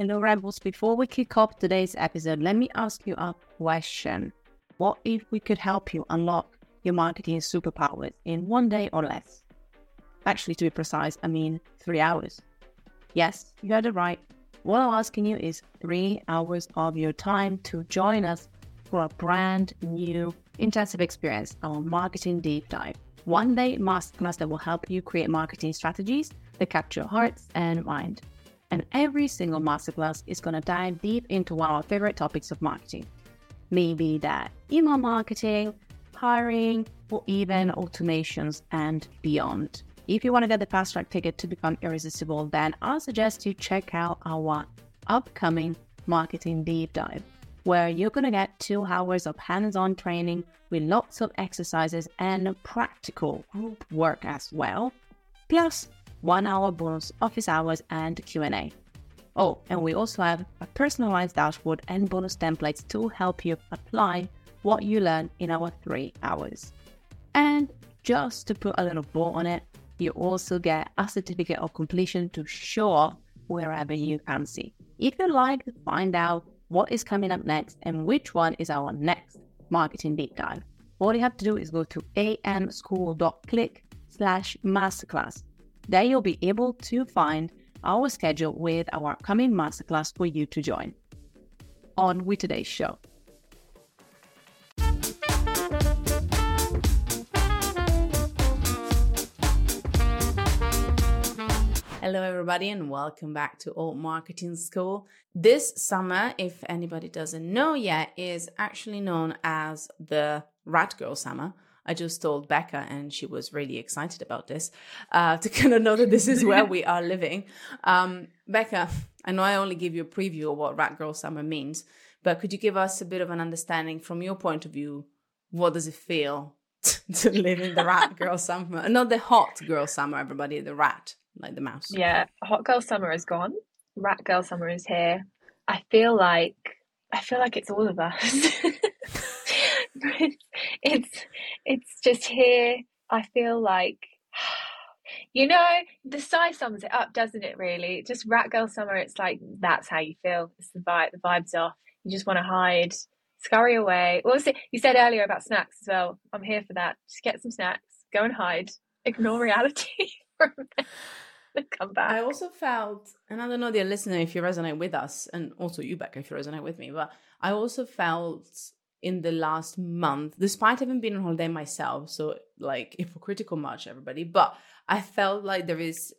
Hello, Rebels. Before we kick off today's episode, let me ask you a question. What if we could help you unlock your marketing superpowers in one day or less? Actually, to be precise, I mean three hours. Yes, you heard it right. What I'm asking you is three hours of your time to join us for a brand new intensive experience, our marketing deep dive. One day masterclass that will help you create marketing strategies that capture hearts and mind. And every single masterclass is going to dive deep into one of our favorite topics of marketing. Maybe that email marketing, hiring, or even automations and beyond. If you want to get the fast track ticket to become irresistible, then I suggest you check out our upcoming marketing deep dive, where you're going to get two hours of hands on training with lots of exercises and practical group work as well, plus one hour bonus office hours and Q&A. Oh, and we also have a personalized dashboard and bonus templates to help you apply what you learn in our three hours. And just to put a little bow on it, you also get a certificate of completion to show off wherever you fancy. If you'd like to find out what is coming up next and which one is our next marketing deep dive, all you have to do is go to amschool.click slash masterclass there you'll be able to find our schedule with our upcoming masterclass for you to join. On with today's show. Hello, everybody, and welcome back to Alt Marketing School. This summer, if anybody doesn't know yet, is actually known as the Rat Girl Summer I just told Becca, and she was really excited about this uh, to kind of know that this is where we are living. Um, Becca, I know I only give you a preview of what Rat Girl Summer means, but could you give us a bit of an understanding from your point of view? What does it feel to live in the Rat Girl Summer? Not the hot girl summer, everybody, the rat, like the mouse. Yeah, hot girl summer is gone. Rat girl summer is here. I feel like I feel like it's all of us. it's it's just here. I feel like you know the sigh sums it up, doesn't it? Really, just rat girl summer. It's like that's how you feel. It's the vibe. The vibes off. You just want to hide, scurry away. What was it you said earlier about snacks as well? I'm here for that. Just get some snacks. Go and hide. Ignore reality. come back. I also felt, and I don't know, dear listener, if you resonate with us, and also you, Becca, if you resonate with me, but I also felt in the last month, despite having been on holiday myself. So, like, hypocritical much, everybody. But I felt like there is,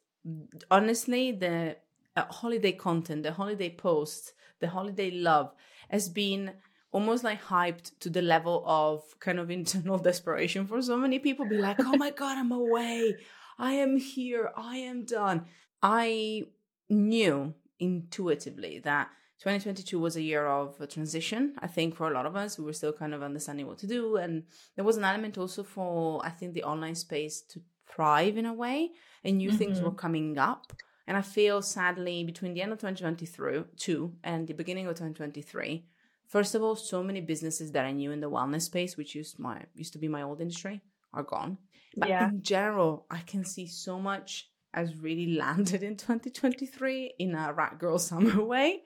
honestly, the uh, holiday content, the holiday post, the holiday love has been almost like hyped to the level of kind of internal desperation for so many people be like oh my god i'm away i am here i am done i knew intuitively that 2022 was a year of transition. I think for a lot of us, we were still kind of understanding what to do. And there was an element also for, I think, the online space to thrive in a way, and new mm-hmm. things were coming up. And I feel sadly, between the end of 2022 and the beginning of 2023, first of all, so many businesses that I knew in the wellness space, which used my used to be my old industry, are gone. But yeah. in general, I can see so much has really landed in 2023 in a rat girl summer way.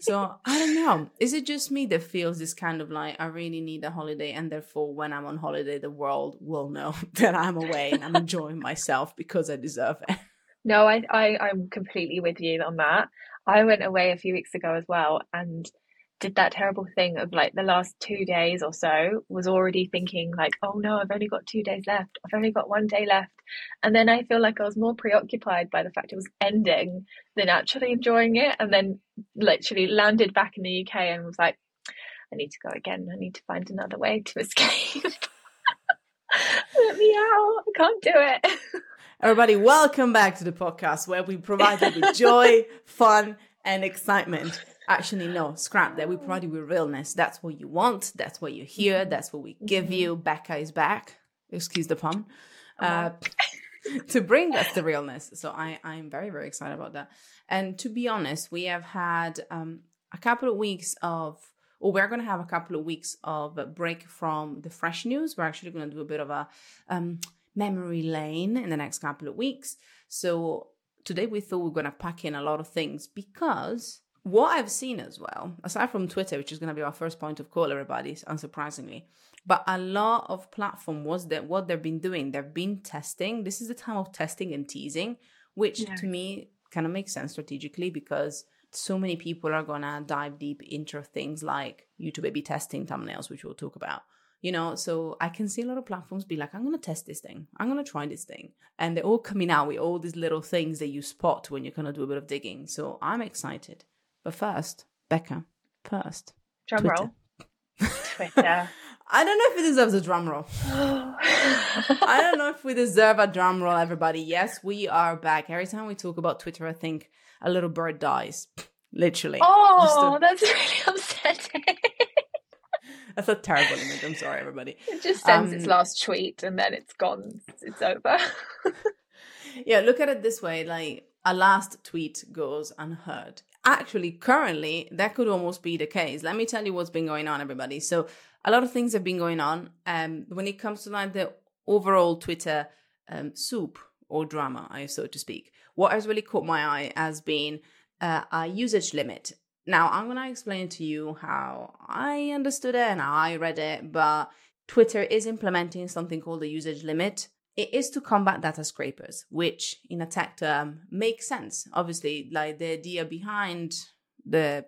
so I don't know. Is it just me that feels this kind of like I really need a holiday, and therefore when I'm on holiday, the world will know that I'm away and I'm enjoying myself because I deserve it. No, I, I I'm completely with you on that. I went away a few weeks ago as well, and did that terrible thing of like the last two days or so was already thinking like oh no i've only got two days left. I've only got one day left. And then i feel like i was more preoccupied by the fact it was ending than actually enjoying it and then literally landed back in the uk and was like i need to go again. I need to find another way to escape. Let me out. I can't do it. Everybody welcome back to the podcast where we provide you with joy fun and excitement actually no scrap that. We provide you with realness. That's what you want. That's what you hear. Mm-hmm. that's what we give mm-hmm. you becca is back. Excuse the pun. Uh, to bring us the realness. So i i'm very very excited about that. And to be honest we have had um, a couple of weeks of or we're going to have a couple of weeks of a break from the fresh news. We're actually going to do a bit of a um, memory lane in the next couple of weeks. So today we thought we are going to pack in a lot of things because what I've seen as well, aside from Twitter, which is going to be our first point of call, everybody, unsurprisingly, but a lot of platform was that what they've been doing, they've been testing. This is the time of testing and teasing, which yeah. to me kind of makes sense strategically because so many people are gonna dive deep into things like YouTube A/B testing thumbnails, which we'll talk about. You know, so I can see a lot of platforms be like, I'm gonna test this thing, I'm gonna try this thing. And they're all coming out with all these little things that you spot when you're gonna do a bit of digging. So I'm excited. But first, Becca, first. Drum Twitter. roll. Twitter. I don't know if it deserves a drum roll. I don't know if we deserve a drum roll, everybody. Yes, we are back. Every time we talk about Twitter, I think a little bird dies. Literally. Oh, that's really upsetting. that's a terrible image. I'm sorry, everybody. It just sends um, its last tweet and then it's gone. It's over. yeah, look at it this way like a last tweet goes unheard. Actually, currently, that could almost be the case. Let me tell you what's been going on, everybody. So, a lot of things have been going on. Um, when it comes to like the overall Twitter um, soup or drama, I so to speak, what has really caught my eye has been uh, a usage limit. Now, I'm gonna explain to you how I understood it and how I read it, but Twitter is implementing something called the usage limit. It is to combat data scrapers, which in a tech term makes sense. Obviously, like the idea behind the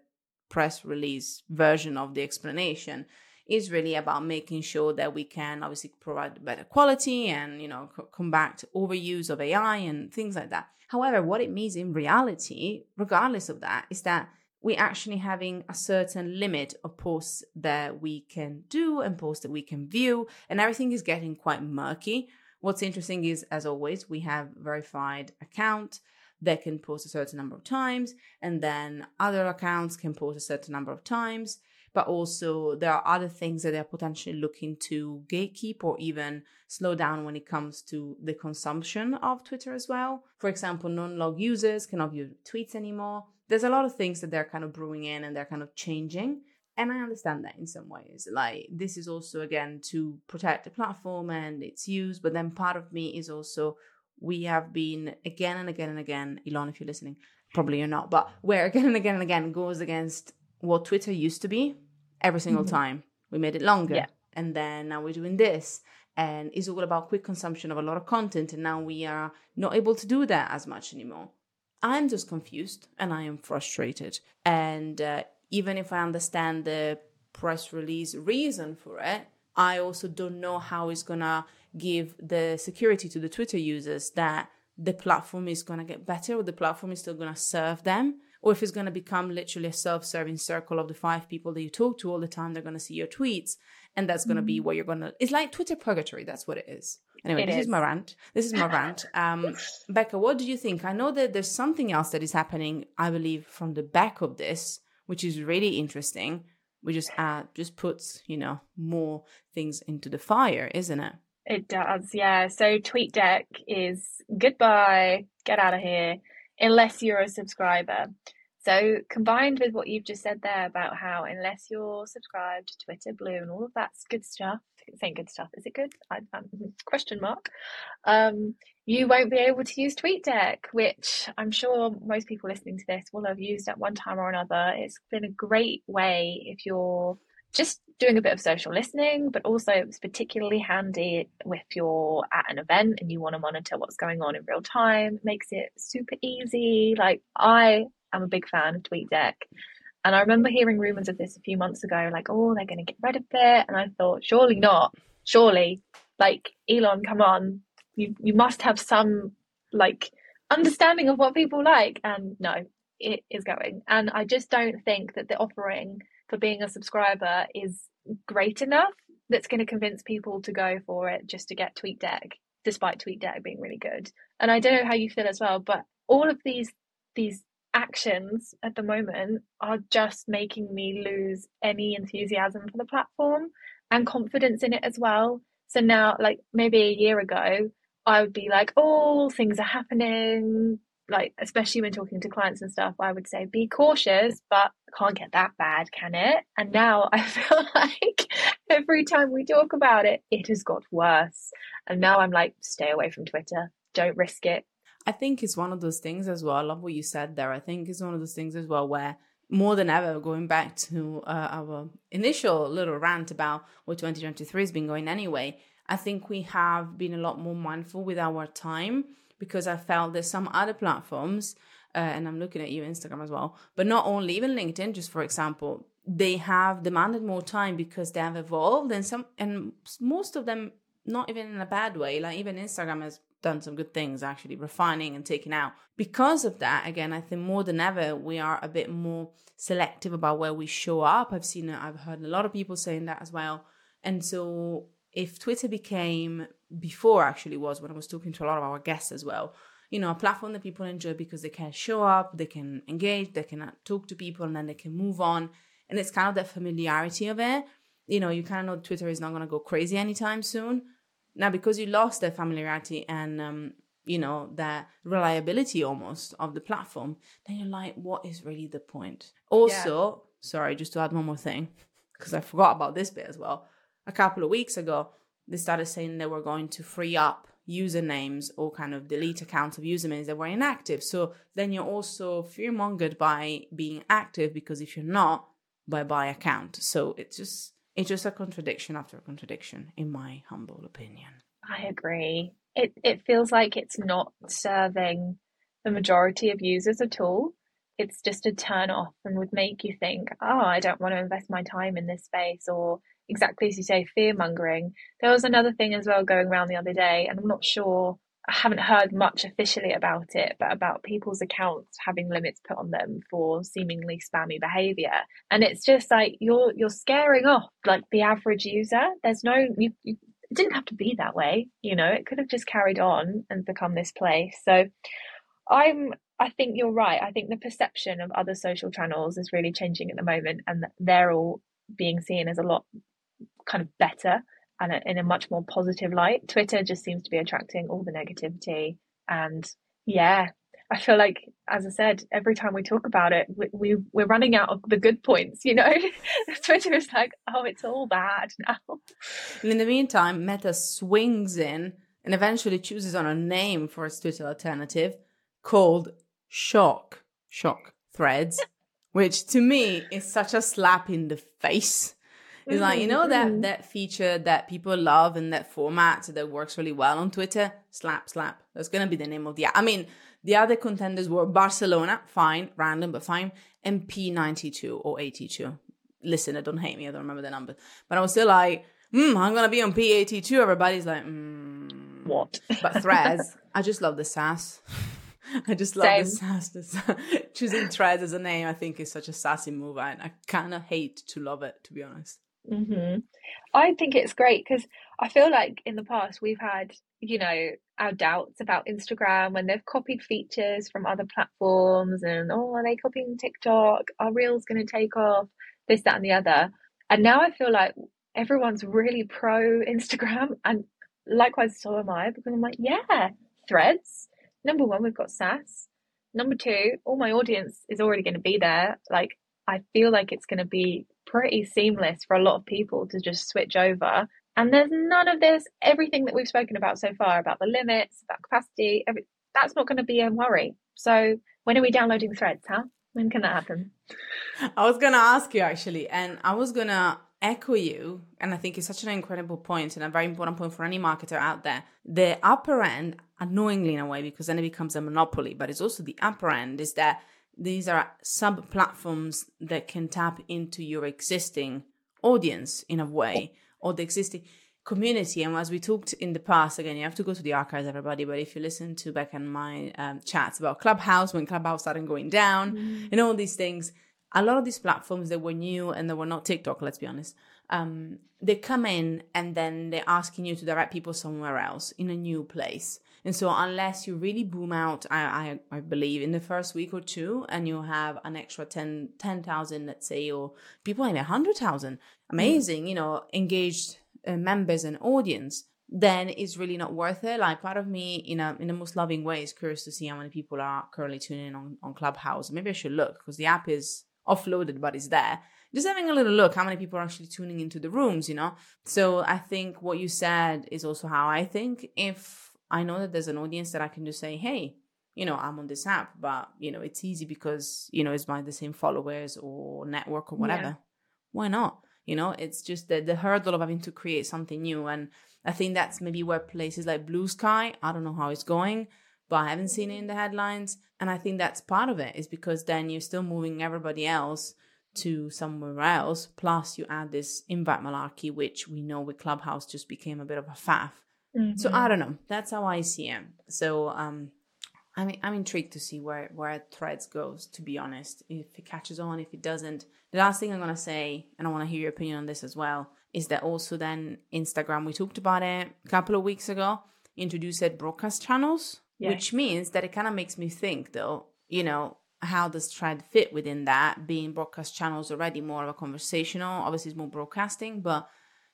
press release version of the explanation is really about making sure that we can obviously provide better quality and you know combat overuse of AI and things like that. However, what it means in reality, regardless of that, is that we're actually having a certain limit of posts that we can do and posts that we can view, and everything is getting quite murky. What's interesting is, as always, we have verified account that can post a certain number of times, and then other accounts can post a certain number of times but also there are other things that they're potentially looking to gatekeep or even slow down when it comes to the consumption of Twitter as well. For example, non log users cannot view tweets anymore. There's a lot of things that they're kind of brewing in and they're kind of changing. And I understand that in some ways. Like, this is also, again, to protect the platform and its use. But then part of me is also, we have been again and again and again, Elon, if you're listening, probably you're not, but where again and again and again goes against what Twitter used to be every single mm-hmm. time. We made it longer. Yeah. And then now we're doing this. And it's all about quick consumption of a lot of content. And now we are not able to do that as much anymore. I'm just confused and I am frustrated. And uh, even if I understand the press release reason for it, I also don't know how it's going to give the security to the Twitter users that the platform is going to get better or the platform is still going to serve them or if it's going to become literally a self-serving circle of the five people that you talk to all the time they're going to see your tweets and that's going to be mm-hmm. where you're going to it's like twitter purgatory that's what it is anyway it this is. is. my rant this is my rant um becca what do you think i know that there's something else that is happening i believe from the back of this which is really interesting we just add just puts you know more things into the fire isn't it it does yeah so tweetdeck is goodbye get out of here unless you're a subscriber. So, combined with what you've just said there about how, unless you're subscribed to Twitter Blue and all of that's good stuff, saying good stuff, is it good? I, um, question mark. Um, you won't be able to use TweetDeck, which I'm sure most people listening to this will have used at one time or another. It's been a great way if you're just doing a bit of social listening, but also it's particularly handy if you're at an event and you want to monitor what's going on in real time. It makes it super easy. Like I am a big fan of TweetDeck. And I remember hearing rumors of this a few months ago, like, oh, they're going to get rid of it. And I thought, surely not. Surely. Like, Elon, come on. You, you must have some, like, understanding of what people like. And no, it is going. And I just don't think that the offering for being a subscriber is great enough that's going to convince people to go for it just to get TweetDeck, despite TweetDeck being really good. And I don't know how you feel as well, but all of these these actions at the moment are just making me lose any enthusiasm for the platform and confidence in it as well. So now, like maybe a year ago, I would be like, oh, things are happening. Like especially when talking to clients and stuff i would say be cautious but can't get that bad can it? And now i feel like every time we talk about it it has got worse. And now i'm like stay away from twitter. Don't risk it. I think it's one of those things as well. I love what you said there. I think it's one of those things as well where more than ever, going back to uh, our initial little rant about what 2023 has been going anyway, I think we have been a lot more mindful with our time because I felt there's some other platforms, uh, and I'm looking at you, Instagram as well, but not only, even LinkedIn, just for example, they have demanded more time because they have evolved and some and most of them not even in a bad way like even instagram has done some good things actually refining and taking out. Because of that again i think more than ever we are a bit more selective about where we show up. I've seen it i've heard a lot of people saying that as well. And so if twitter became before actually was when i was talking to a lot of our guests as well you know a platform that people enjoy because they can show up they can engage they can talk to people and then they can move on and it's kind of that familiarity of it you know you kind of know twitter is not going to go crazy anytime soon now, because you lost that familiarity and um, you know that reliability almost of the platform, then you're like, what is really the point? Also, yeah. sorry, just to add one more thing, because I forgot about this bit as well. A couple of weeks ago, they started saying they were going to free up usernames or kind of delete accounts of usernames that were inactive. So then you're also fearmongered by being active because if you're not, by by account. So it's just it's just a contradiction after a contradiction, in my humble opinion. I agree. It it feels like it's not serving the majority of users at all. It's just a turn off and would make you think, oh, I don't want to invest my time in this space, or exactly as you say, fear mongering. There was another thing as well going around the other day, and I'm not sure I haven't heard much officially about it, but about people's accounts having limits put on them for seemingly spammy behavior. And it's just like you're you're scaring off like the average user. There's no you, you it didn't have to be that way, you know. It could have just carried on and become this place. So I'm I think you're right. I think the perception of other social channels is really changing at the moment and they're all being seen as a lot kind of better and in a much more positive light. Twitter just seems to be attracting all the negativity. And yeah, I feel like, as I said, every time we talk about it, we, we we're running out of the good points. You know, Twitter is like, oh, it's all bad now. And in the meantime, Meta swings in and eventually chooses on a name for its Twitter alternative called Shock Shock Threads, which to me is such a slap in the face it's like, you know that mm-hmm. that feature that people love and that format that works really well on Twitter? Slap, slap. That's gonna be the name of the. I mean, the other contenders were Barcelona, fine, random, but fine, and P92 or 82. Listen, I don't hate me, I don't remember the number. But I was still like, hmm, I'm gonna be on P82. Everybody's like, hmm. What? But threads, I just love the sass. I just love Same. the sass. The, choosing threads as a name, I think, is such a sassy move. I, I kind of hate to love it, to be honest. Mm-hmm. I think it's great because I feel like in the past we've had, you know, our doubts about Instagram when they've copied features from other platforms and, oh, are they copying TikTok? Are Reels going to take off? This, that, and the other. And now I feel like everyone's really pro Instagram. And likewise, so am I because I'm like, yeah, threads. Number one, we've got sass. Number two, all my audience is already going to be there. Like, I feel like it's going to be pretty seamless for a lot of people to just switch over. And there's none of this, everything that we've spoken about so far about the limits, about capacity, every, that's not going to be a worry. So when are we downloading threads, huh? When can that happen? I was going to ask you actually, and I was going to echo you, and I think it's such an incredible point and a very important point for any marketer out there. The upper end, annoyingly in a way, because then it becomes a monopoly, but it's also the upper end is that these are sub platforms that can tap into your existing audience in a way or the existing community and as we talked in the past again you have to go to the archives everybody but if you listen to back in my um, chats about clubhouse when clubhouse started going down mm. and all these things a lot of these platforms that were new and they were not tiktok let's be honest um, they come in and then they're asking you to direct people somewhere else in a new place and so unless you really boom out, I, I, I believe in the first week or two and you have an extra 10, 10,000, let's say, or people in a hundred thousand, amazing, mm. you know, engaged uh, members and audience, then it's really not worth it. Like part of me in a, in the most loving way is curious to see how many people are currently tuning in on, on Clubhouse. Maybe I should look because the app is offloaded, but it's there just having a little look how many people are actually tuning into the rooms you know so i think what you said is also how i think if I know that there's an audience that I can just say, hey, you know, I'm on this app, but you know, it's easy because you know it's by the same followers or network or whatever. Yeah. Why not? You know, it's just the the hurdle of having to create something new, and I think that's maybe where places like Blue Sky. I don't know how it's going, but I haven't seen it in the headlines, and I think that's part of it. Is because then you're still moving everybody else to somewhere else. Plus, you add this invite malarkey, which we know with Clubhouse just became a bit of a faff. Mm-hmm. So I don't know. That's how I see it. So um, I'm I'm intrigued to see where where Threads goes. To be honest, if it catches on, if it doesn't. The last thing I'm gonna say, and I want to hear your opinion on this as well, is that also then Instagram. We talked about it a couple of weeks ago. Introduced broadcast channels, which means that it kind of makes me think, though. You know, how does Thread fit within that? Being broadcast channels already more of a conversational. Obviously, it's more broadcasting, but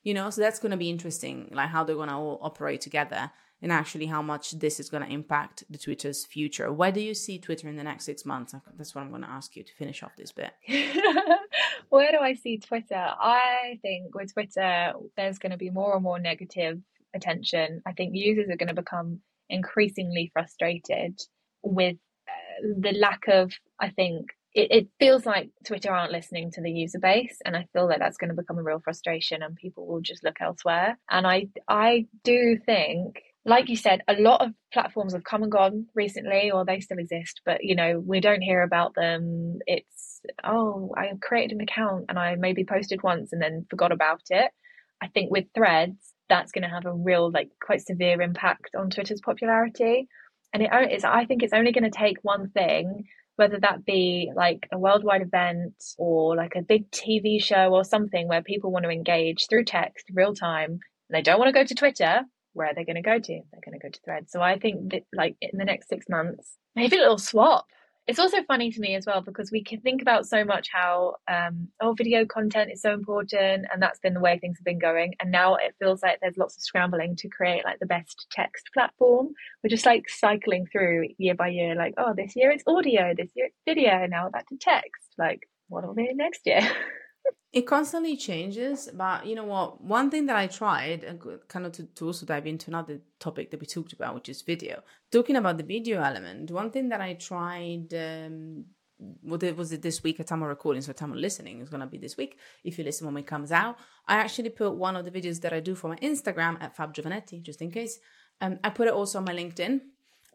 you know, so that's going to be interesting, like how they're going to all operate together and actually how much this is going to impact the Twitter's future. Where do you see Twitter in the next six months? That's what I'm going to ask you to finish off this bit. Where do I see Twitter? I think with Twitter, there's going to be more and more negative attention. I think users are going to become increasingly frustrated with uh, the lack of, I think, it, it feels like Twitter aren't listening to the user base, and I feel like that's going to become a real frustration, and people will just look elsewhere. And I, I do think like you said, a lot of platforms have come and gone recently, or they still exist, but you know, we don't hear about them. It's, oh, I created an account and I maybe posted once and then forgot about it. I think with threads, that's going to have a real, like, quite severe impact on Twitter's popularity. And it is, I think it's only going to take one thing, whether that be like a worldwide event or like a big TV show or something where people want to engage through text, real time. And they don't want to go to Twitter where are they going to go to? They're going to go to Thread. So I think that like in the next six months, maybe a little swap. It's also funny to me as well because we can think about so much how um, oh video content is so important and that's been the way things have been going and now it feels like there's lots of scrambling to create like the best text platform. We're just like cycling through year by year like oh this year it's audio, this year it's video, now back to text. Like what will be next year? It constantly changes, but you know what? One thing that I tried, kind of to, to, also dive into another topic that we talked about, which is video. Talking about the video element, one thing that I tried, um, what was it this week at time of recording? So time of listening is gonna be this week. If you listen when it comes out, I actually put one of the videos that I do for my Instagram at Fab Giovanetti, just in case. Um, I put it also on my LinkedIn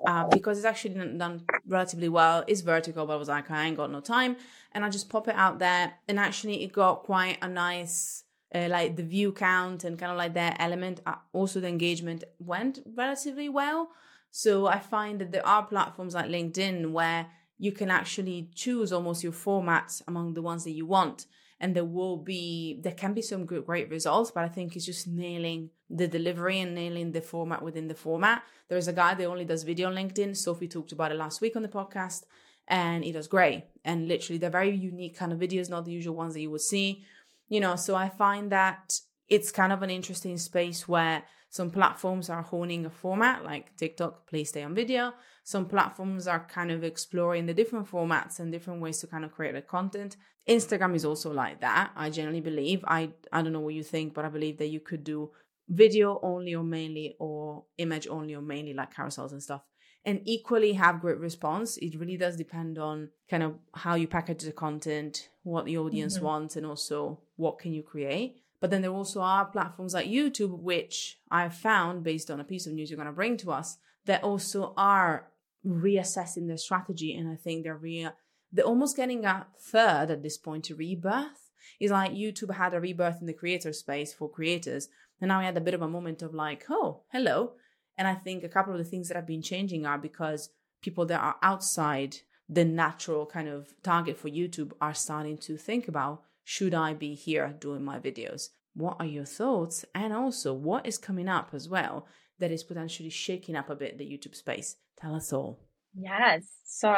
uh, because it's actually done relatively well. It's vertical, but I was like, I ain't got no time, and I just pop it out there, and actually it got quite a nice. Uh, like the view count and kind of like that element, uh, also the engagement went relatively well. So I find that there are platforms like LinkedIn where you can actually choose almost your formats among the ones that you want and there will be there can be some great results but i think it's just nailing the delivery and nailing the format within the format there's a guy that only does video on linkedin sophie talked about it last week on the podcast and he does great and literally they're very unique kind of videos not the usual ones that you would see you know so i find that it's kind of an interesting space where some platforms are honing a format like tiktok please stay on video some platforms are kind of exploring the different formats and different ways to kind of create a content. Instagram is also like that. I generally believe. I I don't know what you think, but I believe that you could do video only or mainly or image only or mainly like carousels and stuff and equally have great response. It really does depend on kind of how you package the content, what the audience mm-hmm. wants, and also what can you create. But then there also are platforms like YouTube, which I've found based on a piece of news you're going to bring to us, that also are reassessing their strategy. And I think they're re- they're almost getting a third at this point to rebirth. It's like YouTube had a rebirth in the creator space for creators. And now we had a bit of a moment of like, oh, hello. And I think a couple of the things that have been changing are because people that are outside the natural kind of target for YouTube are starting to think about should I be here doing my videos? What are your thoughts? And also, what is coming up as well that is potentially shaking up a bit the YouTube space? Tell us all. Yes. So,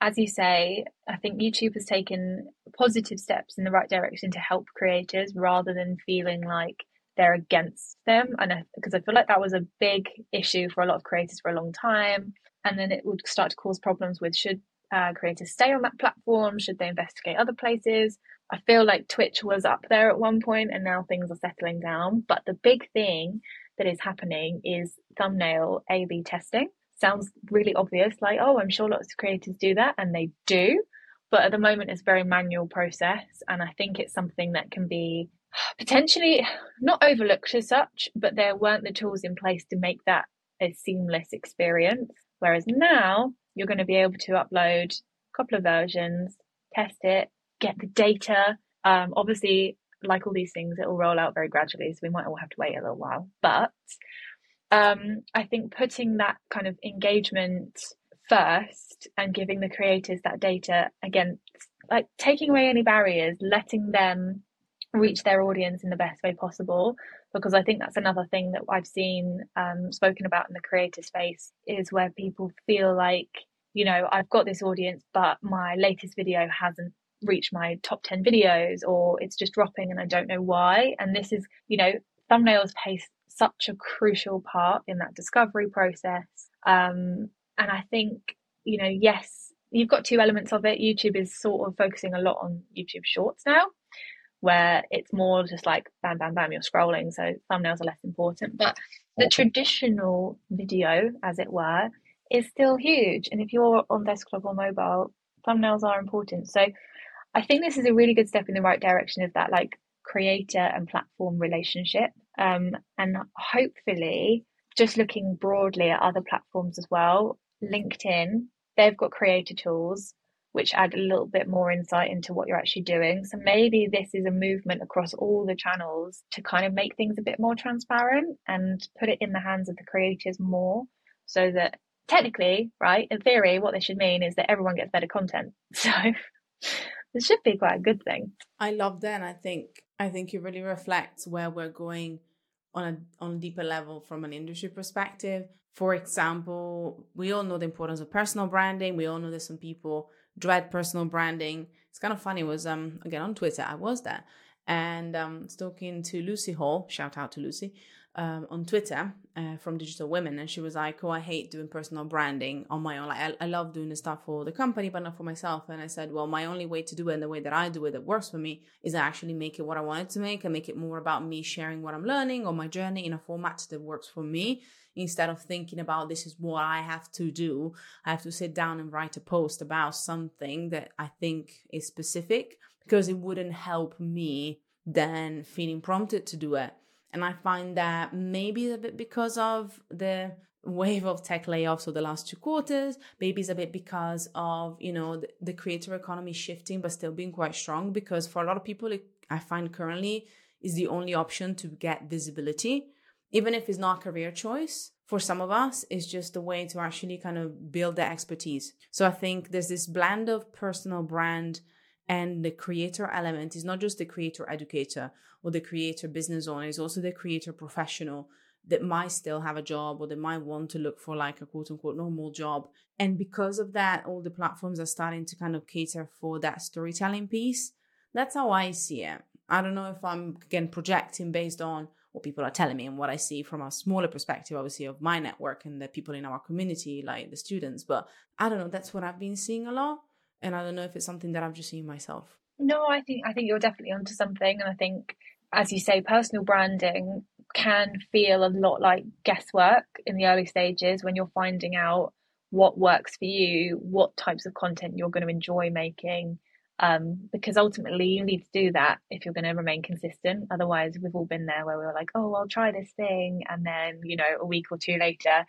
as you say, I think YouTube has taken positive steps in the right direction to help creators rather than feeling like they're against them. And because I, I feel like that was a big issue for a lot of creators for a long time. And then it would start to cause problems with should uh, creators stay on that platform? Should they investigate other places? I feel like Twitch was up there at one point and now things are settling down. But the big thing that is happening is thumbnail A B testing. sounds really obvious, like, oh, I'm sure lots of creators do that, and they do. But at the moment, it's a very manual process. And I think it's something that can be potentially not overlooked as such, but there weren't the tools in place to make that a seamless experience. Whereas now you're going to be able to upload a couple of versions, test it, get the data. Um, obviously, like all these things, it will roll out very gradually. So we might all have to wait a little while. But um, I think putting that kind of engagement first and giving the creators that data again, like taking away any barriers, letting them reach their audience in the best way possible because I think that's another thing that I've seen um, spoken about in the creator space is where people feel like you know I've got this audience but my latest video hasn't reached my top 10 videos or it's just dropping and I don't know why. And this is you know thumbnails play such a crucial part in that discovery process. Um, and I think you know yes you've got two elements of it. YouTube is sort of focusing a lot on YouTube shorts now where it's more just like bam, bam, bam, you're scrolling. So thumbnails are less important. But the traditional video, as it were, is still huge. And if you're on desktop or mobile, thumbnails are important. So I think this is a really good step in the right direction of that like creator and platform relationship. Um, and hopefully, just looking broadly at other platforms as well, LinkedIn, they've got creator tools which add a little bit more insight into what you're actually doing. So maybe this is a movement across all the channels to kind of make things a bit more transparent and put it in the hands of the creators more so that technically, right, in theory, what this should mean is that everyone gets better content. So this should be quite a good thing. I love that. And I think I think it really reflects where we're going on a on a deeper level from an industry perspective. For example, we all know the importance of personal branding. We all know there's some people dread personal branding. It's kind of funny. It was um again on Twitter. I was there and um talking to Lucy Hall. Shout out to Lucy. Um, on Twitter uh, from Digital Women, and she was like, "Oh, I hate doing personal branding on my own. Like, I, I love doing the stuff for the company, but not for myself." And I said, "Well, my only way to do it, and the way that I do it that works for me, is actually make it what I wanted to make, and make it more about me sharing what I'm learning or my journey in a format that works for me." Instead of thinking about this is what I have to do. I have to sit down and write a post about something that I think is specific because it wouldn't help me then feeling prompted to do it. And I find that maybe a bit because of the wave of tech layoffs of the last two quarters maybe it's a bit because of you know the, the creator economy shifting but still being quite strong because for a lot of people it, i find currently is the only option to get visibility even if it's not career choice for some of us it's just a way to actually kind of build the expertise. So i think there's this blend of personal brand and the creator element. Is not just the creator educator or the creator business owner it's also the creator professional that might still have a job or they might want to look for like a quote unquote normal job. And because of that all the platforms are starting to kind of cater for that storytelling piece. That's how i see it. I don't know if i'm again projecting based on what people are telling me and what I see from a smaller perspective, obviously, of my network and the people in our community, like the students. But I don't know, that's what I've been seeing a lot. And I don't know if it's something that I've just seen myself. No, I think I think you're definitely onto something. And I think as you say, personal branding can feel a lot like guesswork in the early stages when you're finding out what works for you, what types of content you're going to enjoy making, um, because ultimately you need to do that if you're going to remain consistent. Otherwise, we've all been there where we were like, oh, I'll try this thing, and then you know a week or two later,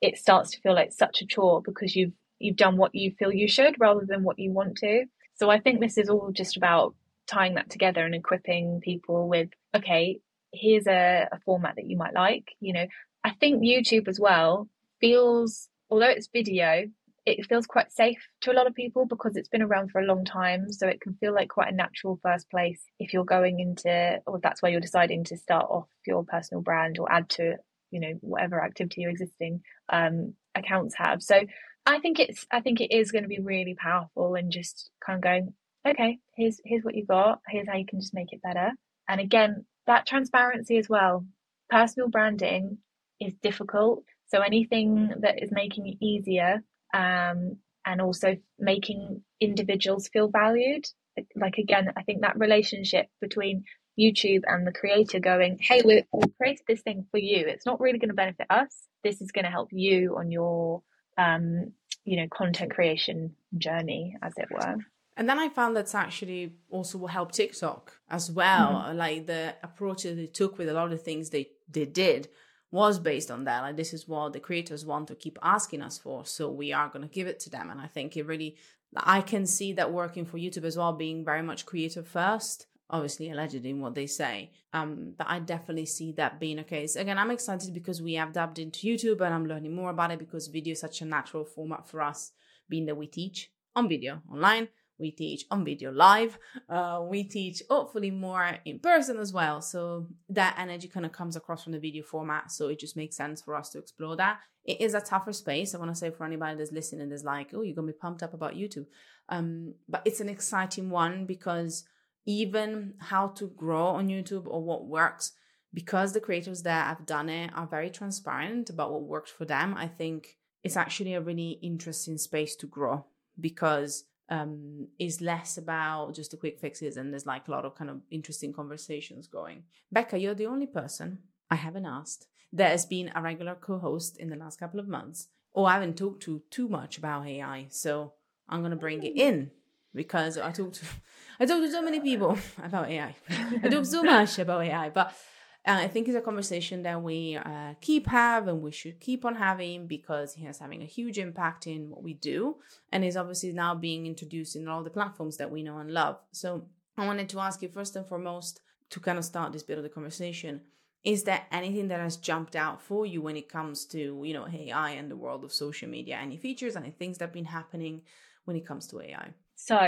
it starts to feel like such a chore because you've you've done what you feel you should rather than what you want to. So I think this is all just about tying that together and equipping people with okay, here's a, a format that you might like. You know, I think YouTube as well feels although it's video it feels quite safe to a lot of people because it's been around for a long time. So it can feel like quite a natural first place if you're going into, or that's where you're deciding to start off your personal brand or add to, you know, whatever activity your existing um, accounts have. So I think it's, I think it is going to be really powerful and just kind of going, okay, here's here's what you got. Here's how you can just make it better. And again, that transparency as well. Personal branding is difficult. So anything that is making it easier um, and also making individuals feel valued. Like again, I think that relationship between YouTube and the creator going, "Hey, we have created this thing for you. It's not really going to benefit us. This is going to help you on your um, you know, content creation journey, as it were. And then I found that's actually also will help TikTok as well. Mm-hmm. Like the approach that they took with a lot of things they, they did was based on that. Like this is what the creators want to keep asking us for. So we are going to give it to them. And I think it really, I can see that working for YouTube as well, being very much creative first. Obviously, alleged in what they say. Um, but I definitely see that being a case. Again, I'm excited because we have dubbed into YouTube and I'm learning more about it because video is such a natural format for us, being that we teach on video online we teach on video live uh, we teach hopefully more in person as well. So that energy kind of comes across from the video format so it just makes sense for us to explore that. It is a tougher space i want to say for anybody that's listening is like oh you're gonna be pumped up about youtube. Um, but it's an exciting one because even how to grow on youtube or what works because the creators that have done it are very transparent about what works for them i think it's actually a really interesting space to grow because um, is less about just the quick fixes and there's like a lot of kind of interesting conversations going. Becca, you're the only person I haven't asked that has been a regular co host in the last couple of months, or I haven't talked to too much about AI. So I'm going to bring it in because I talked to. I talk to so many people about AI. I talk so much about AI, but and I think it's a conversation that we uh, keep have and we should keep on having because he is having a huge impact in what we do and is obviously now being introduced in all the platforms that we know and love. So I wanted to ask you first and foremost to kind of start this bit of the conversation. Is there anything that has jumped out for you when it comes to, you know, AI and the world of social media? Any features, any things that have been happening when it comes to AI? So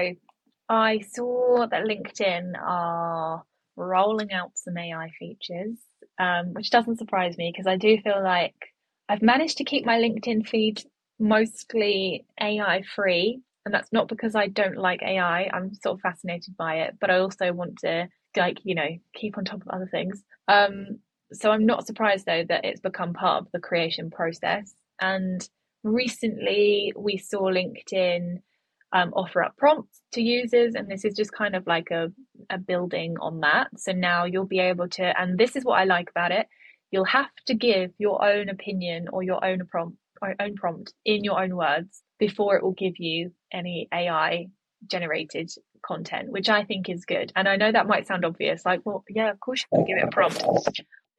I saw that LinkedIn are rolling out some AI features, um, which doesn't surprise me because I do feel like I've managed to keep my LinkedIn feed mostly AI free. And that's not because I don't like AI. I'm sort of fascinated by it, but I also want to like, you know, keep on top of other things. Um, so I'm not surprised though that it's become part of the creation process. And recently we saw LinkedIn um, offer up prompts to users and this is just kind of like a, a building on that. So now you'll be able to and this is what i like about it you'll have to give your own opinion or your own prompt or own prompt in your own words before it will give you any ai generated content which i think is good. And i know that might sound obvious like well yeah of course you can give it a prompt.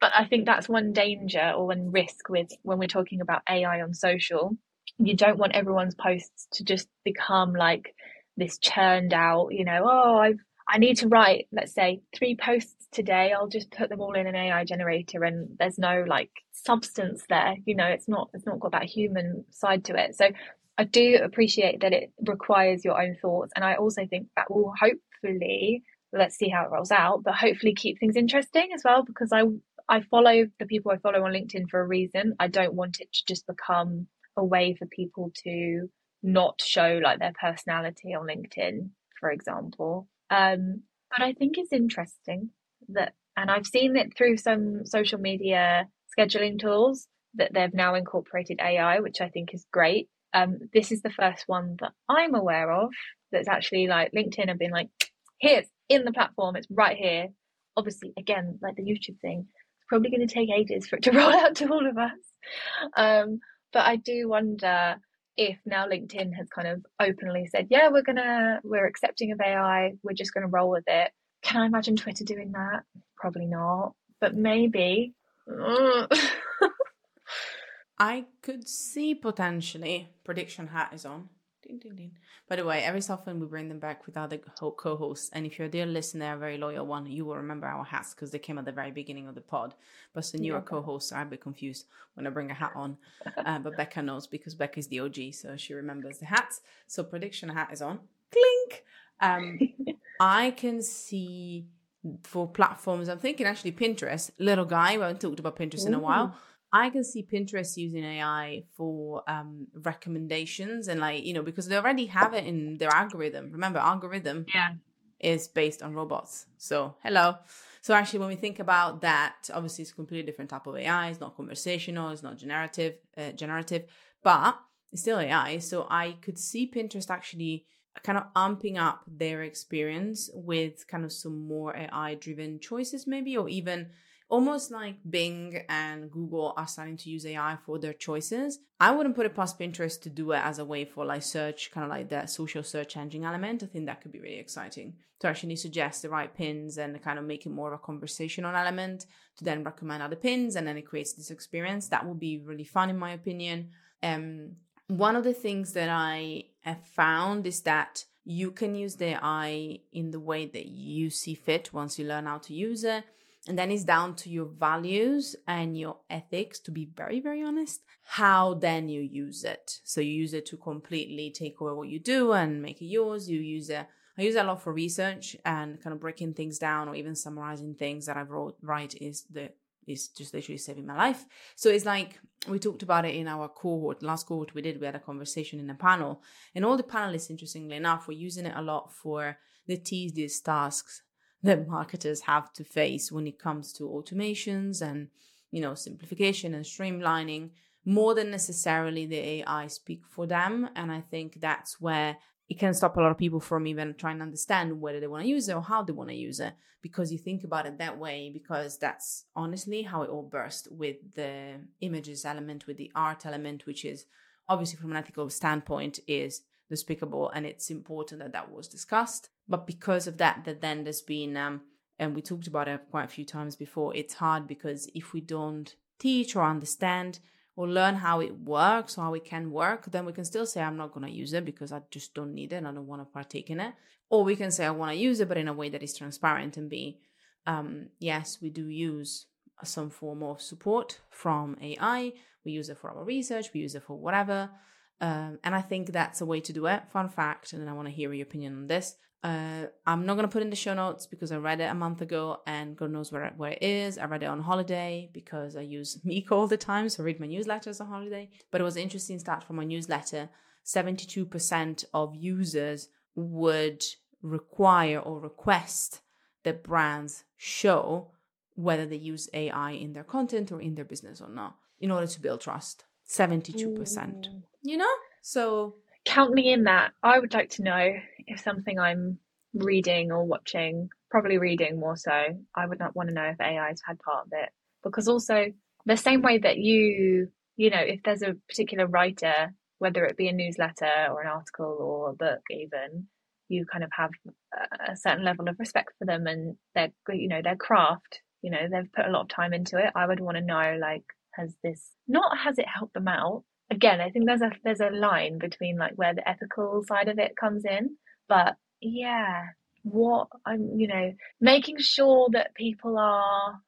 But i think that's one danger or one risk with when we're talking about ai on social you don't want everyone's posts to just become like this churned out, you know, oh, I've I need to write, let's say, three posts today. I'll just put them all in an AI generator and there's no like substance there. You know, it's not it's not got that human side to it. So I do appreciate that it requires your own thoughts. And I also think that will hopefully let's see how it rolls out, but hopefully keep things interesting as well because I I follow the people I follow on LinkedIn for a reason. I don't want it to just become a way for people to not show like their personality on LinkedIn, for example. Um, but I think it's interesting that, and I've seen it through some social media scheduling tools that they've now incorporated AI, which I think is great. Um, this is the first one that I'm aware of that's actually like LinkedIn have been like, here's in the platform, it's right here. Obviously, again, like the YouTube thing, it's probably going to take ages for it to roll out to all of us. Um, but I do wonder if now LinkedIn has kind of openly said, yeah, we're gonna we're accepting of AI, we're just gonna roll with it. Can I imagine Twitter doing that? Probably not, but maybe. I could see potentially prediction hat is on. Ding, ding, ding. By the way, every so often we bring them back with other co-hosts, and if you're a dear listener, a very loyal one, you will remember our hats because they came at the very beginning of the pod. But the newer yeah. co-hosts are a bit confused when I bring a hat on. uh, but Becca knows because Becca is the OG, so she remembers the hats. So prediction hat is on. Clink. Um, I can see for platforms. I'm thinking actually Pinterest. Little guy. We haven't talked about Pinterest Ooh. in a while. I can see Pinterest using AI for um, recommendations and like you know because they already have it in their algorithm. Remember, algorithm yeah. is based on robots. So hello. So actually, when we think about that, obviously it's a completely different type of AI. It's not conversational. It's not generative. Uh, generative, but it's still AI. So I could see Pinterest actually kind of amping up their experience with kind of some more AI driven choices, maybe, or even almost like Bing and Google are starting to use AI for their choices. I wouldn't put it past Pinterest to do it as a way for like search, kind of like that social search engine element. I think that could be really exciting to actually suggest the right pins and kind of make it more of a conversational element to then recommend other pins and then it creates this experience. That would be really fun in my opinion. Um, one of the things that I have found is that you can use the AI in the way that you see fit once you learn how to use it. And then it's down to your values and your ethics, to be very, very honest, how then you use it. So you use it to completely take over what you do and make it yours. You use it. I use it a lot for research and kind of breaking things down or even summarizing things that I've wrote right is the is just literally saving my life. So it's like we talked about it in our cohort, last cohort we did, we had a conversation in a panel. And all the panelists, interestingly enough, were using it a lot for the tedious tasks that marketers have to face when it comes to automations and, you know, simplification and streamlining more than necessarily the AI speak for them. And I think that's where it can stop a lot of people from even trying to understand whether they want to use it or how they want to use it because you think about it that way because that's honestly how it all burst with the images element with the art element which is obviously from an ethical standpoint is despicable and it's important that that was discussed but because of that that then there's been um, and we talked about it quite a few times before it's hard because if we don't teach or understand or learn how it works or how it can work, then we can still say, I'm not going to use it because I just don't need it and I don't want to partake in it. Or we can say, I want to use it, but in a way that is transparent and be, um, yes, we do use some form of support from AI. We use it for our research, we use it for whatever. Um, and I think that's a way to do it. Fun fact, and I want to hear your opinion on this. Uh, I'm not gonna put in the show notes because I read it a month ago and God knows where where it is. I read it on holiday because I use Meek all the time, so I read my newsletters on holiday. But it was an interesting stat from my newsletter. 72% of users would require or request that brands show whether they use AI in their content or in their business or not in order to build trust. 72%. You know? So count me in that. I would like to know if something I'm reading or watching, probably reading more so, I would not want to know if AI's had part of it. Because also, the same way that you, you know, if there's a particular writer, whether it be a newsletter or an article or a book, even, you kind of have a certain level of respect for them and their, you know, their craft. You know, they've put a lot of time into it. I would want to know, like, has this not has it helped them out, again, I think there's a there's a line between like where the ethical side of it comes in, but yeah, what I'm you know making sure that people are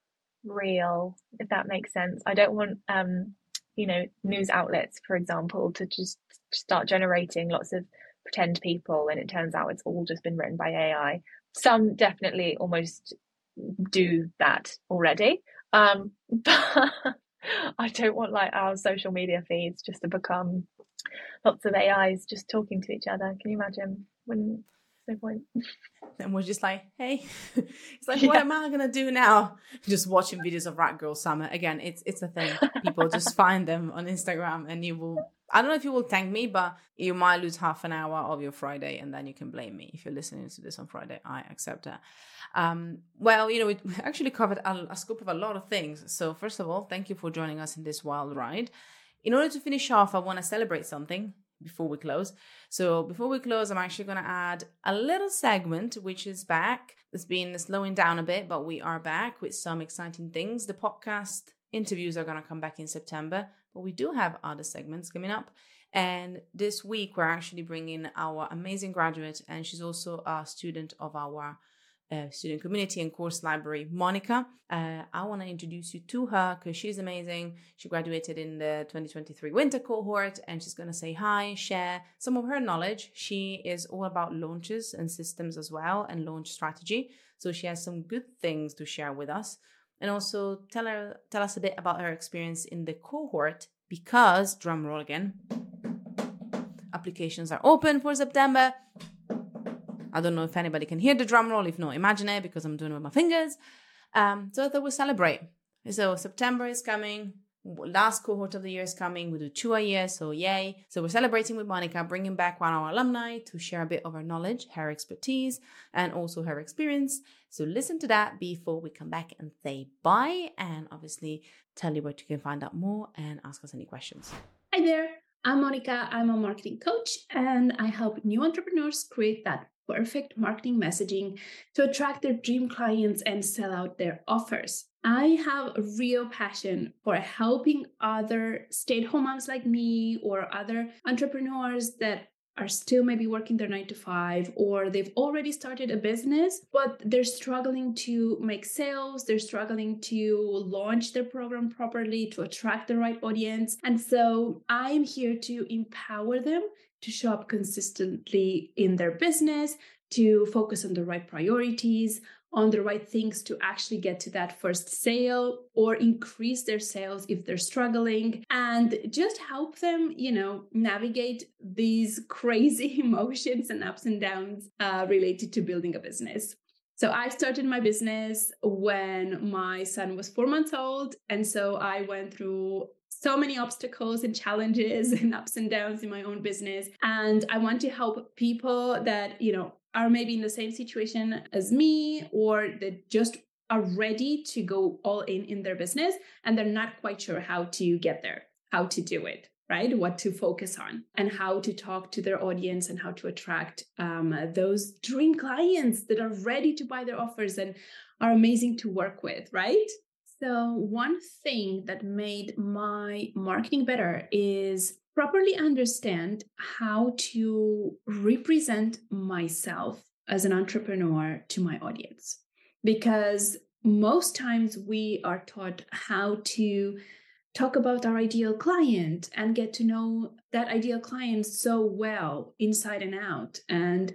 real, if that makes sense. I don't want um you know news outlets, for example, to just start generating lots of pretend people, and it turns out it's all just been written by AI. Some definitely almost do that already. Um, but I don't want like our social media feeds just to become lots of AIs just talking to each other. Can you imagine? When no point. And we're just like, hey, it's like, yeah. what am I gonna do now? Just watching videos of Rat Girl Summer again. It's it's a thing. People just find them on Instagram, and you will. I don't know if you will thank me, but you might lose half an hour of your Friday, and then you can blame me if you're listening to this on Friday. I accept that. Um, well, you know, we actually covered a, a scope of a lot of things. So, first of all, thank you for joining us in this wild ride. In order to finish off, I want to celebrate something before we close. So, before we close, I'm actually going to add a little segment which is back. It's been slowing down a bit, but we are back with some exciting things. The podcast interviews are going to come back in September, but we do have other segments coming up. And this week, we're actually bringing our amazing graduate, and she's also a student of our uh, student community and course library, Monica. Uh, I want to introduce you to her because she's amazing. She graduated in the 2023 winter cohort and she's going to say hi, share some of her knowledge. She is all about launches and systems as well and launch strategy. So she has some good things to share with us. And also tell her tell us a bit about her experience in the cohort because drum roll again. Applications are open for September. I don't know if anybody can hear the drum roll. If not, imagine it because I'm doing it with my fingers. Um, so I thought we celebrate. So September is coming. last cohort of the year is coming. We do two a year, so yay. So we're celebrating with Monica, bringing back one of our alumni to share a bit of her knowledge, her expertise, and also her experience. So listen to that before we come back and say bye, and obviously tell you where you can find out more and ask us any questions. Hi there. I'm Monica. I'm a marketing coach, and I help new entrepreneurs create that perfect marketing messaging to attract their dream clients and sell out their offers. I have a real passion for helping other stay at home moms like me or other entrepreneurs that are still maybe working their nine to five or they've already started a business, but they're struggling to make sales, they're struggling to launch their program properly to attract the right audience. And so I'm here to empower them to show up consistently in their business, to focus on the right priorities, on the right things to actually get to that first sale or increase their sales if they're struggling and just help them, you know, navigate these crazy emotions and ups and downs uh, related to building a business. So I started my business when my son was four months old. And so I went through so many obstacles and challenges and ups and downs in my own business. And I want to help people that, you know, are maybe in the same situation as me or that just are ready to go all in in their business and they're not quite sure how to get there, how to do it right? What to focus on and how to talk to their audience and how to attract um, those dream clients that are ready to buy their offers and are amazing to work with, right? So, one thing that made my marketing better is properly understand how to represent myself as an entrepreneur to my audience. Because most times we are taught how to talk about our ideal client and get to know that ideal client so well inside and out and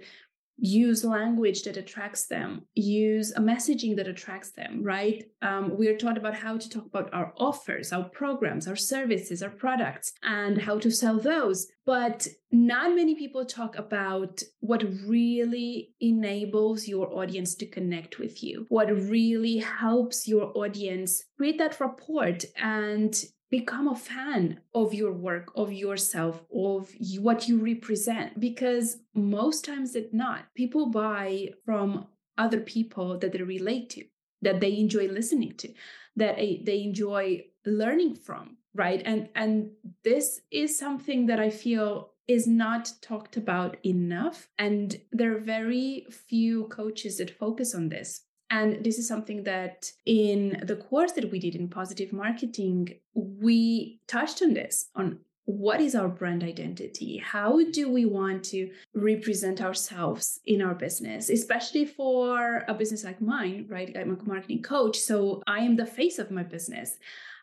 use language that attracts them use a messaging that attracts them right? Um, we're taught about how to talk about our offers our programs our services our products and how to sell those. But not many people talk about what really enables your audience to connect with you what really helps your audience create that rapport and become a fan of your work, of yourself, of what you represent. Because most times it not, people buy from other people that they relate to, that they enjoy listening to, that they enjoy learning from, right? And and this is something that I feel is not talked about enough. And there are very few coaches that focus on this. And this is something that in the course that we did in positive marketing, we touched on this on what is our brand identity? How do we want to represent ourselves in our business, especially for a business like mine, right? I'm a marketing coach. So I am the face of my business.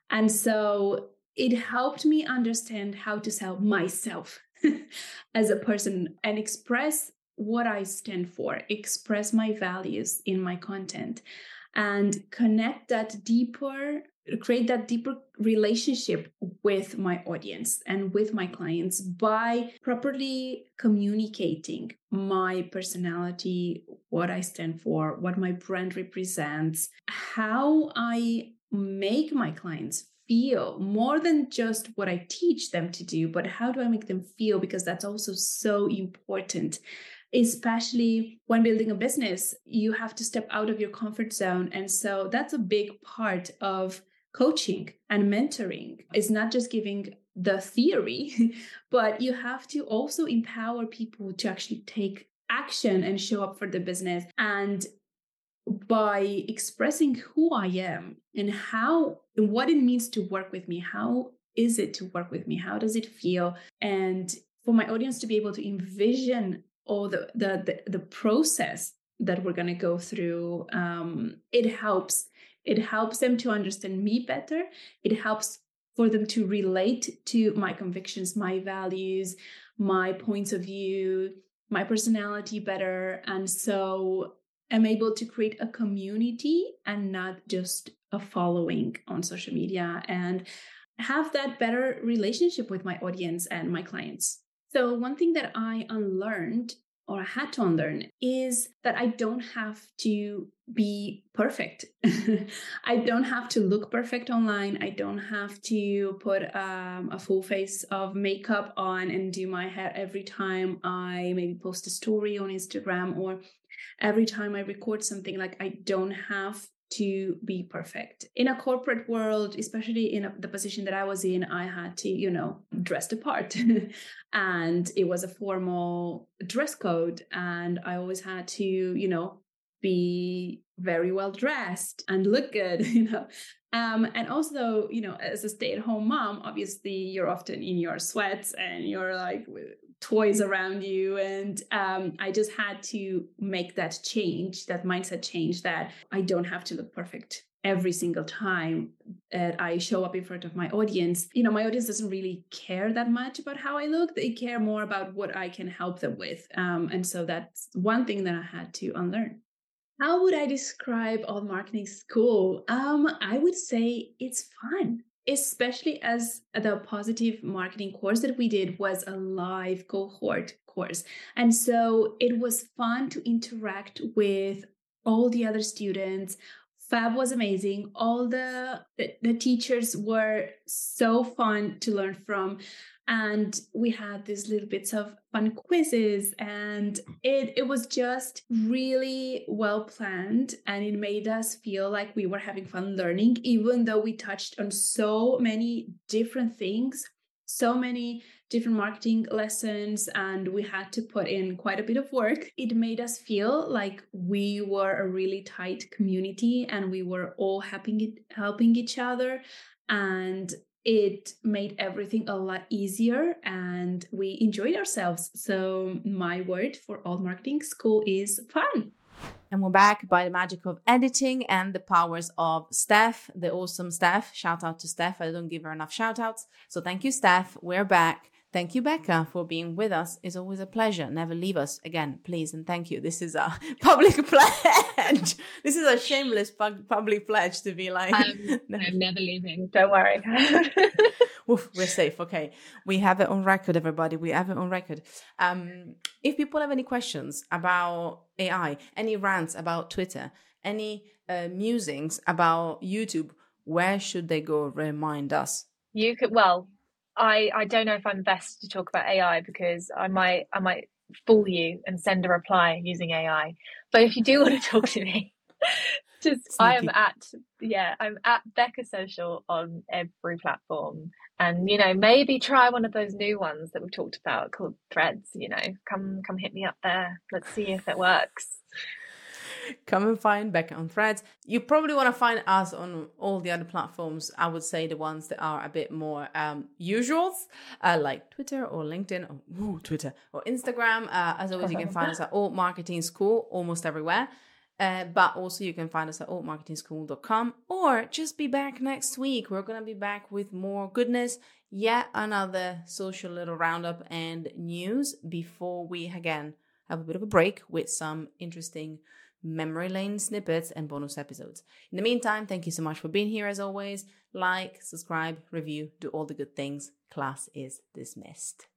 And so it helped me understand how to sell myself as a person and express what I stand for, express my values in my content, and connect that deeper, create that deeper relationship with my audience and with my clients by properly communicating my personality, what I stand for, what my brand represents, how I make my clients feel more than just what I teach them to do, but how do I make them feel? Because that's also so important especially when building a business, you have to step out of your comfort zone. And so that's a big part of coaching and mentoring. It's not just giving the theory, but you have to also empower people to actually take action and show up for the business. And by expressing who I am and how and what it means to work with me, how is it to work with me? How does it feel? And for my audience to be able to envision or the the the, the process that we're going to go through um, it helps it helps them to understand me better. It helps for them to relate to my convictions my values my points of view my personality better. And so i'm able to create a community and not just a following on social media and have that better relationship with my audience and my clients so, one thing that I unlearned or I had to unlearn is that I don't have to be perfect. I don't have to look perfect online. I don't have to put um, a full face of makeup on and do my hair every time I maybe post a story on Instagram or every time I record something. Like, I don't have to be perfect. In a corporate world, especially in a, the position that I was in, I had to, you know, dress the part. and it was a formal dress code. And I always had to, you know, be very well dressed and look good, you know. Um, and also, you know, as a stay at home mom, obviously you're often in your sweats and you're like toys around you. And um, I just had to make that change, that mindset change that I don't have to look perfect every single time that I show up in front of my audience. You know, my audience doesn't really care that much about how I look. They care more about what I can help them with. Um, and so that's one thing that I had to unlearn. How would I describe Alt Marketing School? Um, I would say it's fun especially as the positive marketing course that we did was a live cohort course. And so it was fun to interact with all the other students. Fab was amazing. All the, the, the teachers were so fun to learn from and we had these little bits of fun quizzes and it it was just really well planned and it made us feel like we were having fun learning even though we touched on so many different things so many different marketing lessons and we had to put in quite a bit of work. It made us feel like we were a really tight community and we were all helping helping each other and it made everything a lot easier and we enjoyed ourselves. So, my word for Alt Marketing School is fun. And we're back by the magic of editing and the powers of Steph, the awesome Steph. Shout out to Steph. I don't give her enough shout outs. So, thank you, Steph. We're back. Thank you, Becca, for being with us. It's always a pleasure. Never leave us again, please, and thank you. This is a public pledge. this is a shameless public pledge to be like, I'm, I'm never leaving. Don't worry. Oof, we're safe. Okay, we have it on record, everybody. We have it on record. Um, if people have any questions about AI, any rants about Twitter, any uh, musings about YouTube, where should they go? Remind us. You could well I I don't know if I'm best to talk about AI because I might I might fool you and send a reply using AI. But if you do want to talk to me, just Sneaky. I am at yeah I'm at Becca Social on every platform, and you know maybe try one of those new ones that we've talked about called Threads. You know, come come hit me up there. Let's see if it works. Come and find Becca on Threads. You probably want to find us on all the other platforms. I would say the ones that are a bit more um, usuals, uh, like Twitter or LinkedIn, or ooh, Twitter or Instagram. Uh, as always, you can find us at Alt Marketing School almost everywhere. Uh, but also you can find us at altmarketingschool.com or just be back next week. We're going to be back with more goodness, yet another social little roundup and news before we again have a bit of a break with some interesting memory lane snippets, and bonus episodes. In the meantime, thank you so much for being here as always. Like, subscribe, review, do all the good things. Class is dismissed.